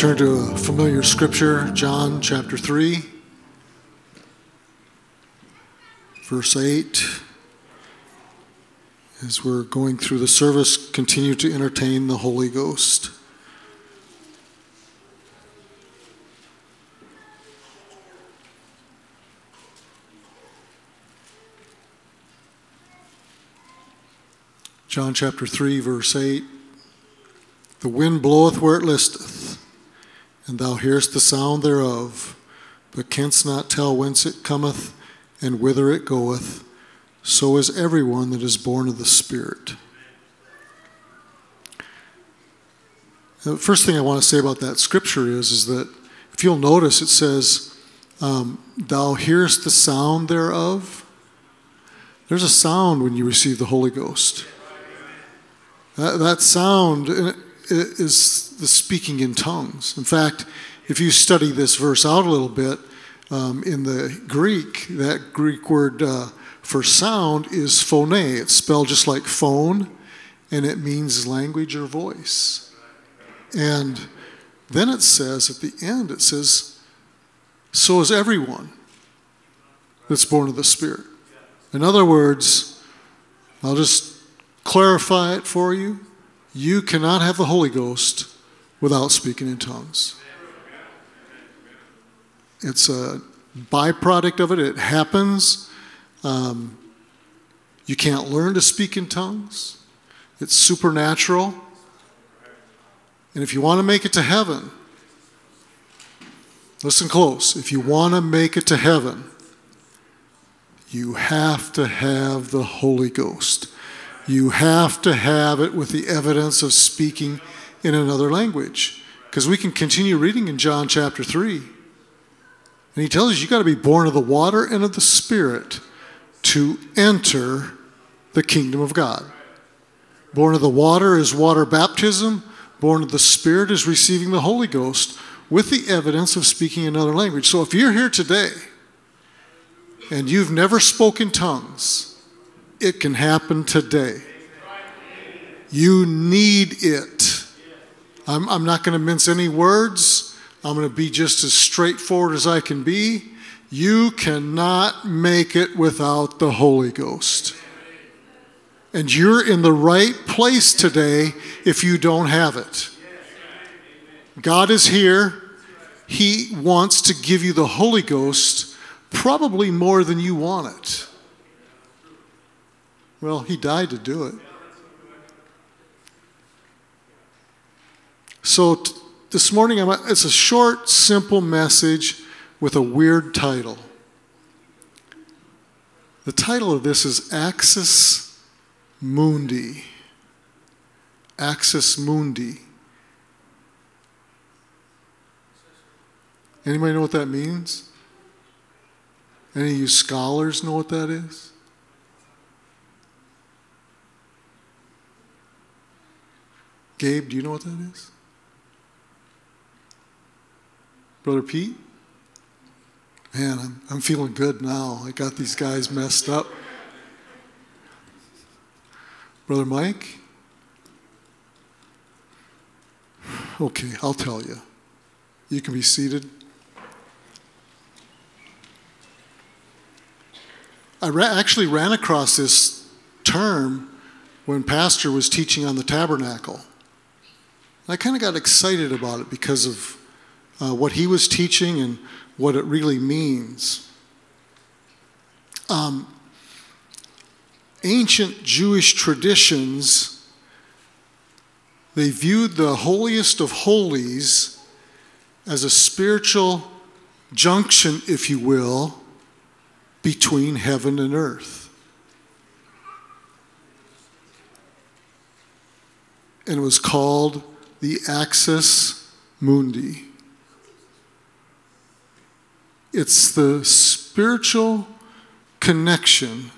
turn to a familiar scripture, John chapter 3, verse 8. As we're going through the service, continue to entertain the Holy Ghost. John chapter 3, verse 8. The wind bloweth where it listeth, and thou hearest the sound thereof, but canst not tell whence it cometh and whither it goeth. So is everyone that is born of the Spirit. The first thing I want to say about that scripture is, is that if you'll notice, it says, um, Thou hearest the sound thereof. There's a sound when you receive the Holy Ghost. That, that sound is the speaking in tongues. In fact, if you study this verse out a little bit, um, in the Greek, that Greek word uh, for sound is phone. It's spelled just like phone, and it means language or voice. And then it says at the end, it says, So is everyone that's born of the Spirit. In other words, I'll just clarify it for you. You cannot have the Holy Ghost without speaking in tongues. It's a byproduct of it, it happens. Um, you can't learn to speak in tongues, it's supernatural. And if you want to make it to heaven, listen close. If you want to make it to heaven, you have to have the Holy Ghost. You have to have it with the evidence of speaking in another language. Because we can continue reading in John chapter 3. And he tells us you got to be born of the water and of the Spirit to enter the kingdom of God. Born of the water is water baptism, born of the Spirit is receiving the Holy Ghost with the evidence of speaking another language. So if you're here today and you've never spoken tongues, it can happen today. You need it. I'm, I'm not going to mince any words. I'm going to be just as straightforward as I can be. You cannot make it without the Holy Ghost. And you're in the right place today if you don't have it. God is here. He wants to give you the Holy Ghost probably more than you want it. Well, he died to do it. So t- this morning, it's a short, simple message with a weird title. The title of this is Axis Mundi. Axis Mundi. Anybody know what that means? Any of you scholars know what that is? Gabe, do you know what that is? Brother Pete? Man, I'm, I'm feeling good now. I got these guys messed up. Brother Mike? Okay, I'll tell you. You can be seated. I ra- actually ran across this term when Pastor was teaching on the tabernacle. I kind of got excited about it because of uh, what he was teaching and what it really means. Um, ancient Jewish traditions, they viewed the holiest of holies as a spiritual junction, if you will, between heaven and earth. And it was called the axis mundi. It's the spiritual connection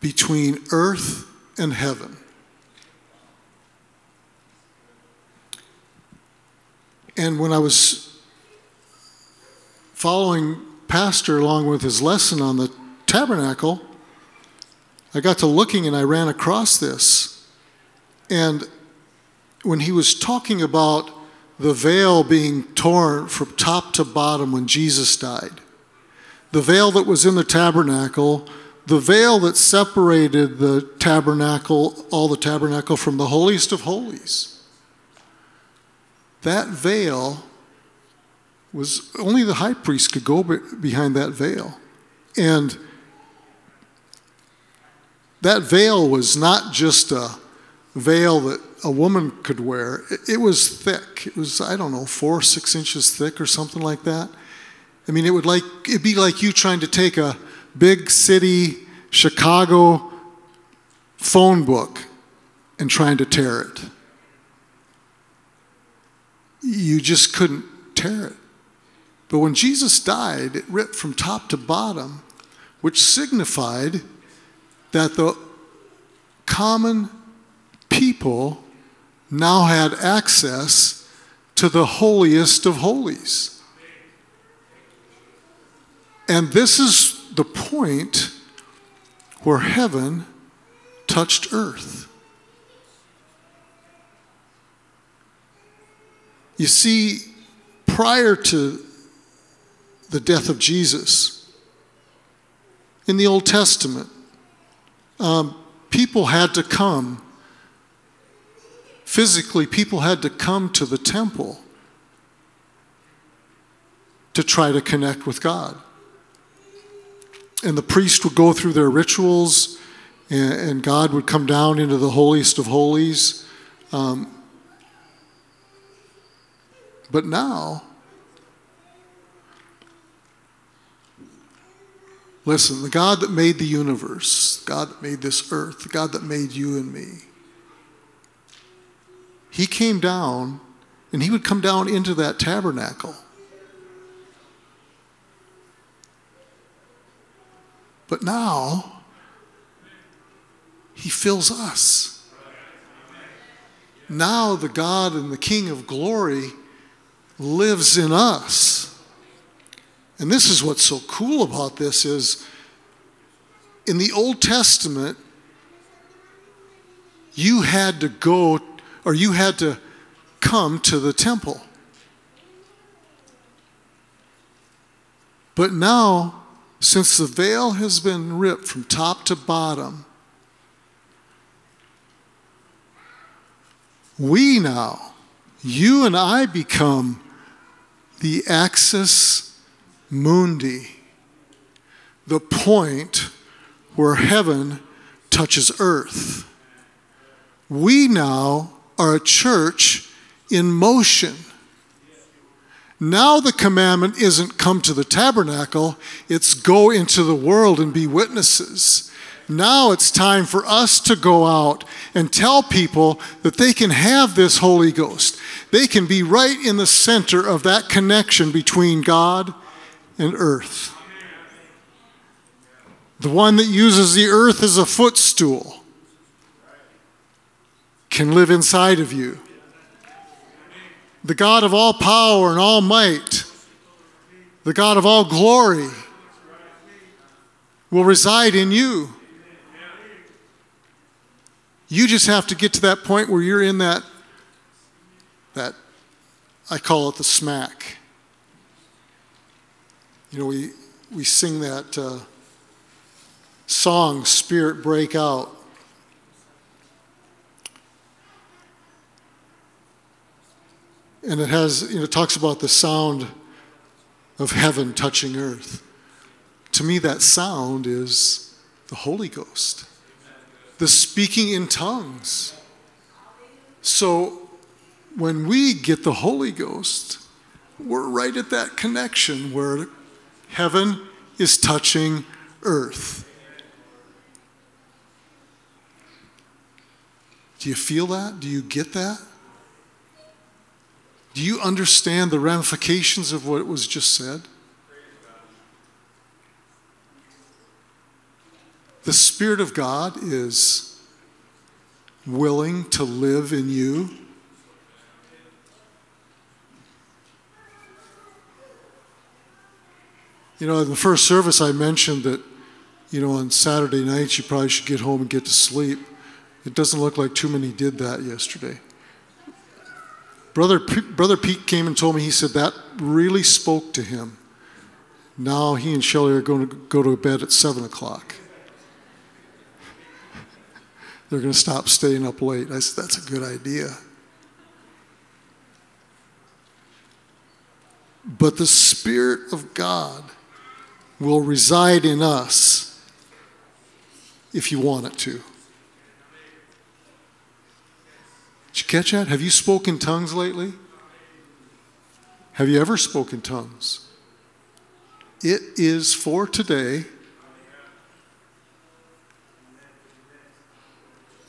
between earth and heaven. And when I was following Pastor along with his lesson on the tabernacle, I got to looking and I ran across this. And when he was talking about the veil being torn from top to bottom when Jesus died. The veil that was in the tabernacle, the veil that separated the tabernacle, all the tabernacle from the holiest of holies. That veil was only the high priest could go behind that veil. And that veil was not just a veil that a woman could wear. It was thick. It was, I don't know, four, six inches thick or something like that. I mean, it would like it'd be like you trying to take a big city Chicago phone book and trying to tear it. You just couldn't tear it. But when Jesus died, it ripped from top to bottom, which signified that the common people now had access to the holiest of holies. And this is the point where heaven touched earth. You see, prior to the death of Jesus, in the Old Testament, um, people had to come physically, people had to come to the temple to try to connect with God. And the priest would go through their rituals, and, and God would come down into the holiest of holies. Um, but now, listen, the God that made the universe, God that made this earth, the God that made you and me, he came down and he would come down into that tabernacle. But now, he fills us. Now, the God and the King of glory lives in us. And this is what's so cool about this is in the Old Testament, you had to go or you had to come to the temple. But now, since the veil has been ripped from top to bottom, we now, you and I become the axis mundi, the point where heaven touches earth. We now are a church in motion. Now the commandment isn't come to the tabernacle, it's go into the world and be witnesses. Now it's time for us to go out and tell people that they can have this Holy Ghost. They can be right in the center of that connection between God and earth. The one that uses the earth as a footstool can live inside of you. The God of all power and all might, the God of all glory, will reside in you. You just have to get to that point where you're in that, that I call it the smack. You know, we, we sing that uh, song, Spirit Break Out. And it has, you know, talks about the sound of heaven touching earth. To me, that sound is the Holy Ghost, the speaking in tongues. So when we get the Holy Ghost, we're right at that connection where heaven is touching earth. Do you feel that? Do you get that? Do you understand the ramifications of what was just said? The Spirit of God is willing to live in you. You know, in the first service, I mentioned that, you know, on Saturday nights, you probably should get home and get to sleep. It doesn't look like too many did that yesterday. Brother, P- Brother Pete came and told me, he said that really spoke to him. Now he and Shelly are going to go to bed at 7 o'clock. They're going to stop staying up late. I said, that's a good idea. But the Spirit of God will reside in us if you want it to. Did you catch that? Have you spoken tongues lately? Have you ever spoken tongues? It is for today.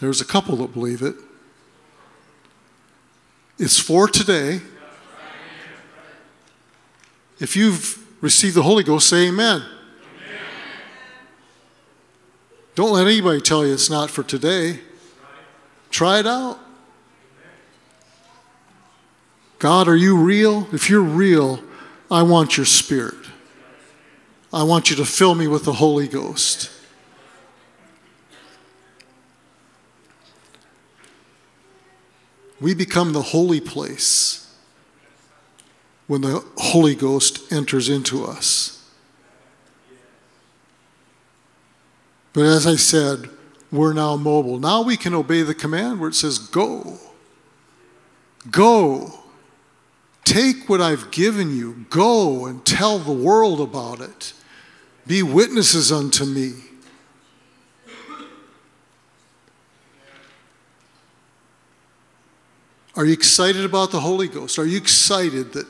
There's a couple that believe it. It's for today. If you've received the Holy Ghost, say amen. amen. Don't let anybody tell you it's not for today. Try it out. God, are you real? If you're real, I want your spirit. I want you to fill me with the Holy Ghost. We become the holy place when the Holy Ghost enters into us. But as I said, we're now mobile. Now we can obey the command where it says, Go. Go. Take what I've given you, go and tell the world about it. Be witnesses unto me. Are you excited about the Holy Ghost? Are you excited that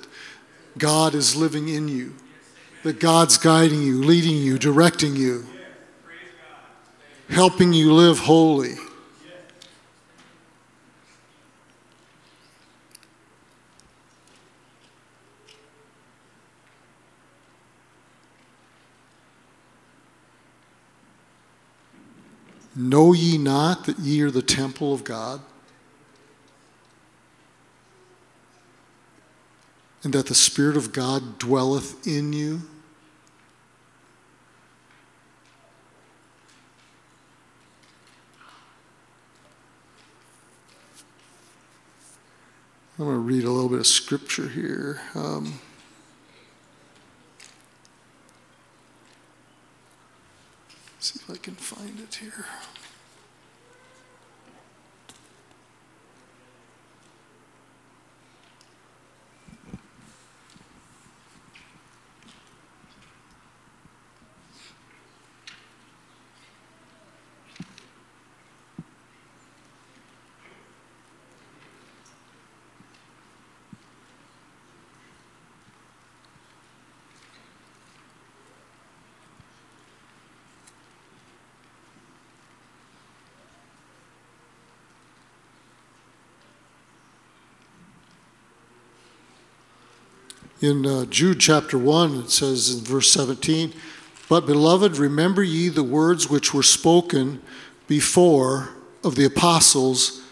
God is living in you? That God's guiding you, leading you, directing you, helping you live holy? Know ye not that ye are the temple of God? And that the Spirit of God dwelleth in you? I'm going to read a little bit of scripture here. Um, see if I can find it here. In uh, Jude chapter 1, it says in verse 17, But beloved, remember ye the words which were spoken before of the apostles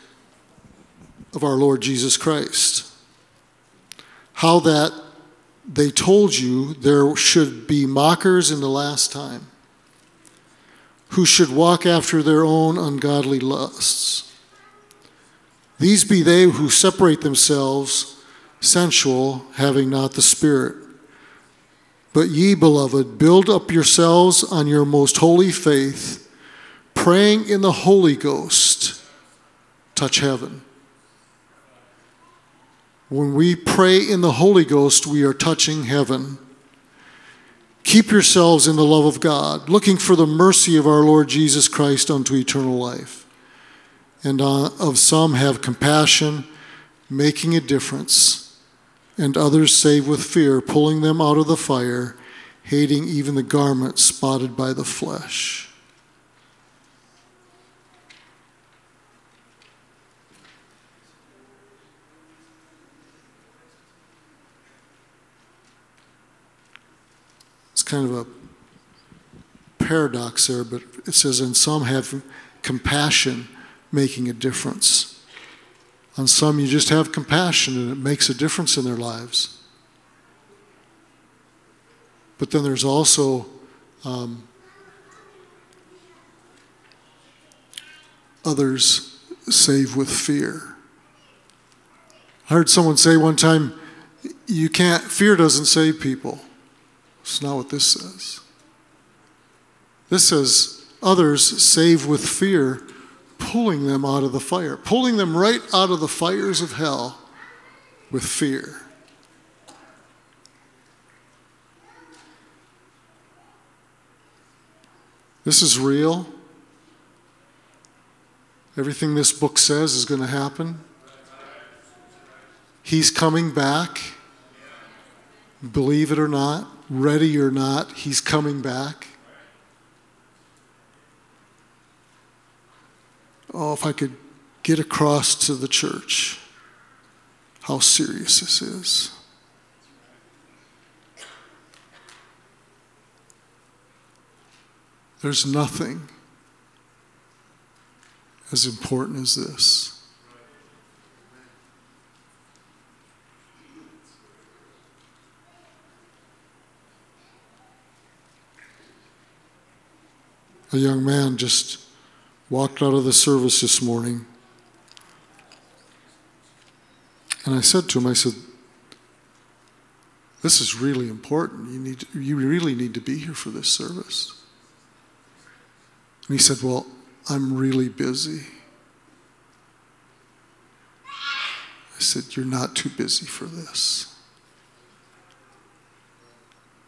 of our Lord Jesus Christ. How that they told you there should be mockers in the last time, who should walk after their own ungodly lusts. These be they who separate themselves sensual, having not the Spirit. But ye, beloved, build up yourselves on your most holy faith, praying in the Holy Ghost. Touch heaven. When we pray in the Holy Ghost, we are touching heaven. Keep yourselves in the love of God, looking for the mercy of our Lord Jesus Christ unto eternal life. And uh, of some have compassion, making a difference and others save with fear, pulling them out of the fire, hating even the garment spotted by the flesh. It's kind of a paradox there, but it says, and some have compassion making a difference. On some, you just have compassion and it makes a difference in their lives. But then there's also um, others save with fear. I heard someone say one time, you can't, fear doesn't save people. It's not what this says. This says, others save with fear, pulling them out of the fire, pulling them right out of the fires of hell with fear. This is real. Everything this book says is going to happen. He's coming back. Believe it or not, ready or not, he's coming back. Oh, if I could get across to the church how serious this is. There's nothing as important as this. A young man just walked out of the service this morning. And I said to him, I said, This is really important. You, need you really need to be here for this service. And he said, Well, I'm really busy. I said, You're not too busy for this.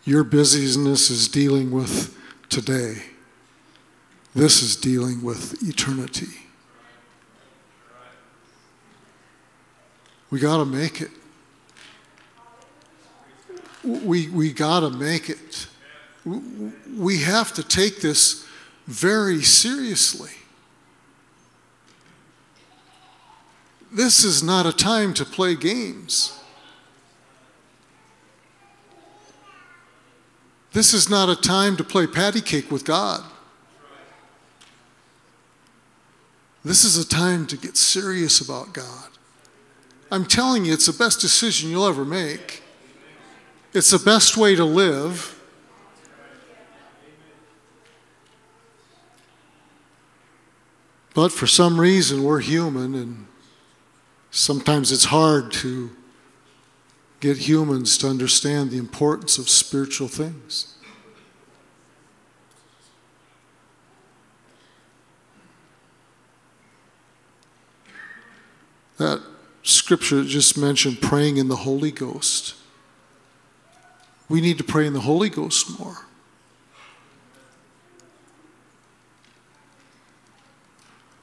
Your busyness is dealing with today. This is dealing with eternity. We got to make it. We, we got to make it. We have to take this very seriously. This is not a time to play games. This is not a time to play patty cake with God. This is a time to get serious about God. I'm telling you, it's the best decision you'll ever make. It's the best way to live. But for some reason, we're human, and sometimes it's hard to get humans to understand the importance of spiritual things. That scripture just mentioned praying in the Holy Ghost. We need to pray in the Holy Ghost more.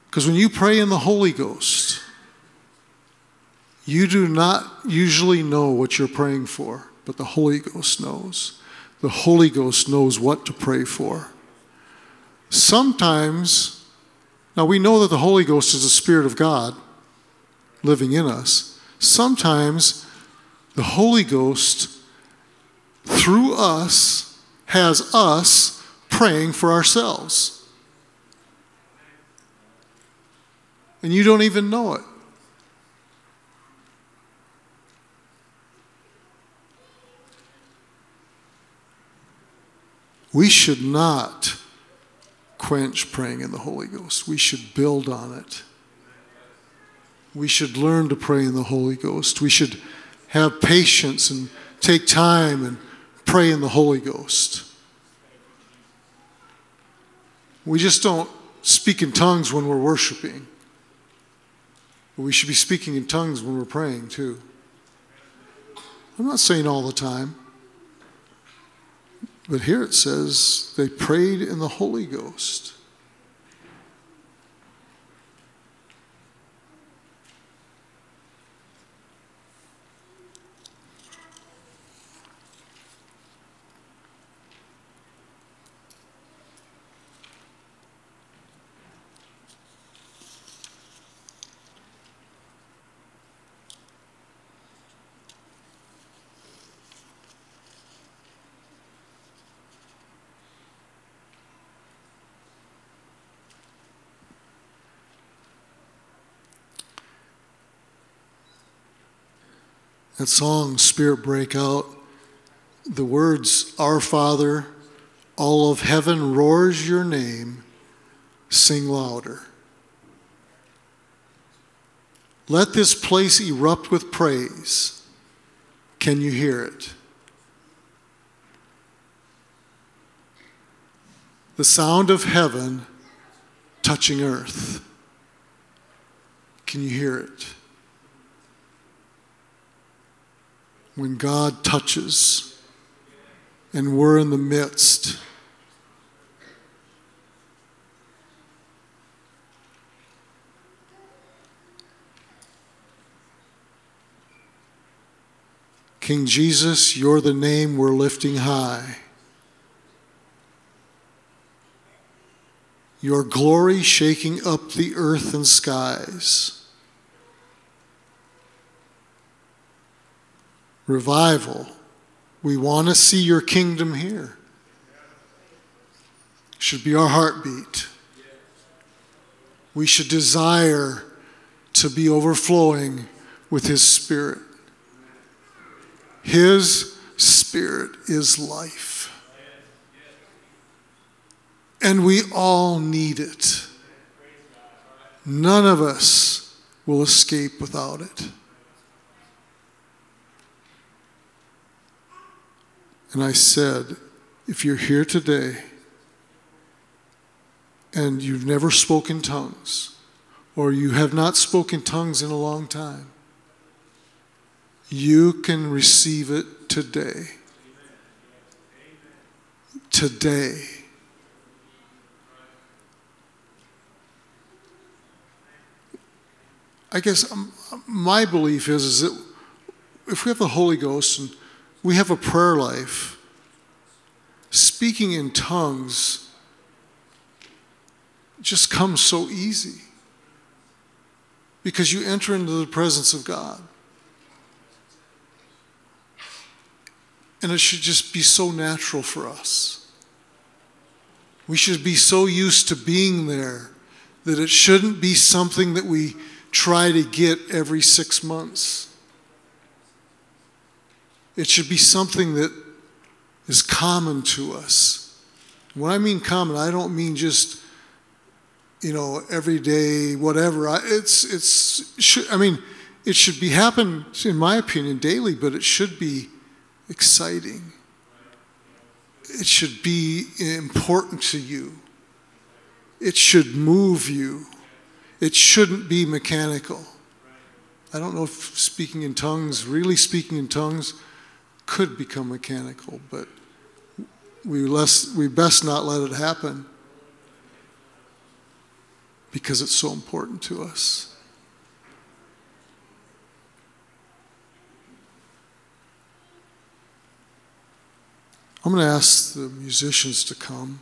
Because when you pray in the Holy Ghost, you do not usually know what you're praying for, but the Holy Ghost knows. The Holy Ghost knows what to pray for. Sometimes, now we know that the Holy Ghost is the Spirit of God living in us, sometimes the Holy Ghost, through us, has us praying for ourselves. And you don't even know it. We should not quench praying in the Holy Ghost. We should build on it. We should learn to pray in the Holy Ghost. We should have patience and take time and pray in the Holy Ghost. We just don't speak in tongues when we're worshiping. But we should be speaking in tongues when we're praying too. I'm not saying all the time. But here it says they prayed in the Holy Ghost. That song, Spirit Break Out, the words, Our Father, all of heaven roars your name, sing louder. Let this place erupt with praise. Can you hear it? The sound of heaven touching earth. Can you hear it? When God touches and we're in the midst. King Jesus, you're the name we're lifting high. Your glory shaking up the earth and skies. Revival. We want to see your kingdom here. Should be our heartbeat. We should desire to be overflowing with His Spirit. His Spirit is life. And we all need it. None of us will escape without it. And I said, if you're here today and you've never spoken tongues, or you have not spoken tongues in a long time, you can receive it today. Today. I guess um, my belief is, is that if we have the Holy Ghost and we have a prayer life, speaking in tongues just comes so easy because you enter into the presence of God. And it should just be so natural for us. We should be so used to being there that it shouldn't be something that we try to get every six months. It should be something that is common to us. When I mean common, I don't mean just, you know, every day, whatever. It's, it's, should, I mean, it should be happen, in my opinion, daily, but it should be exciting. It should be important to you. It should move you. It shouldn't be mechanical. I don't know if speaking in tongues, really speaking in tongues, could become mechanical, but we, less, we best not let it happen because it's so important to us. I'm going to ask the musicians to come.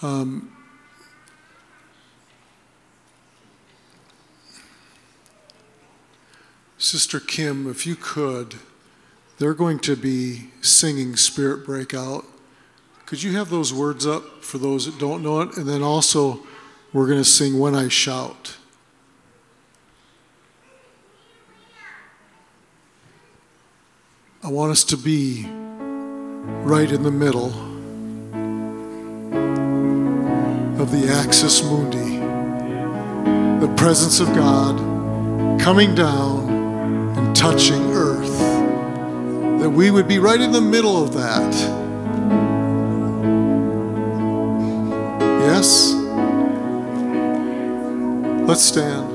Um, Sister Kim, if you could, they're going to be singing Spirit Breakout. Could you have those words up for those that don't know it? And then also, we're going to sing When I Shout. I want us to be right in the middle of the axis mundi, the presence of God coming down and touching earth. That we would be right in the middle of that Yes? Let's stand.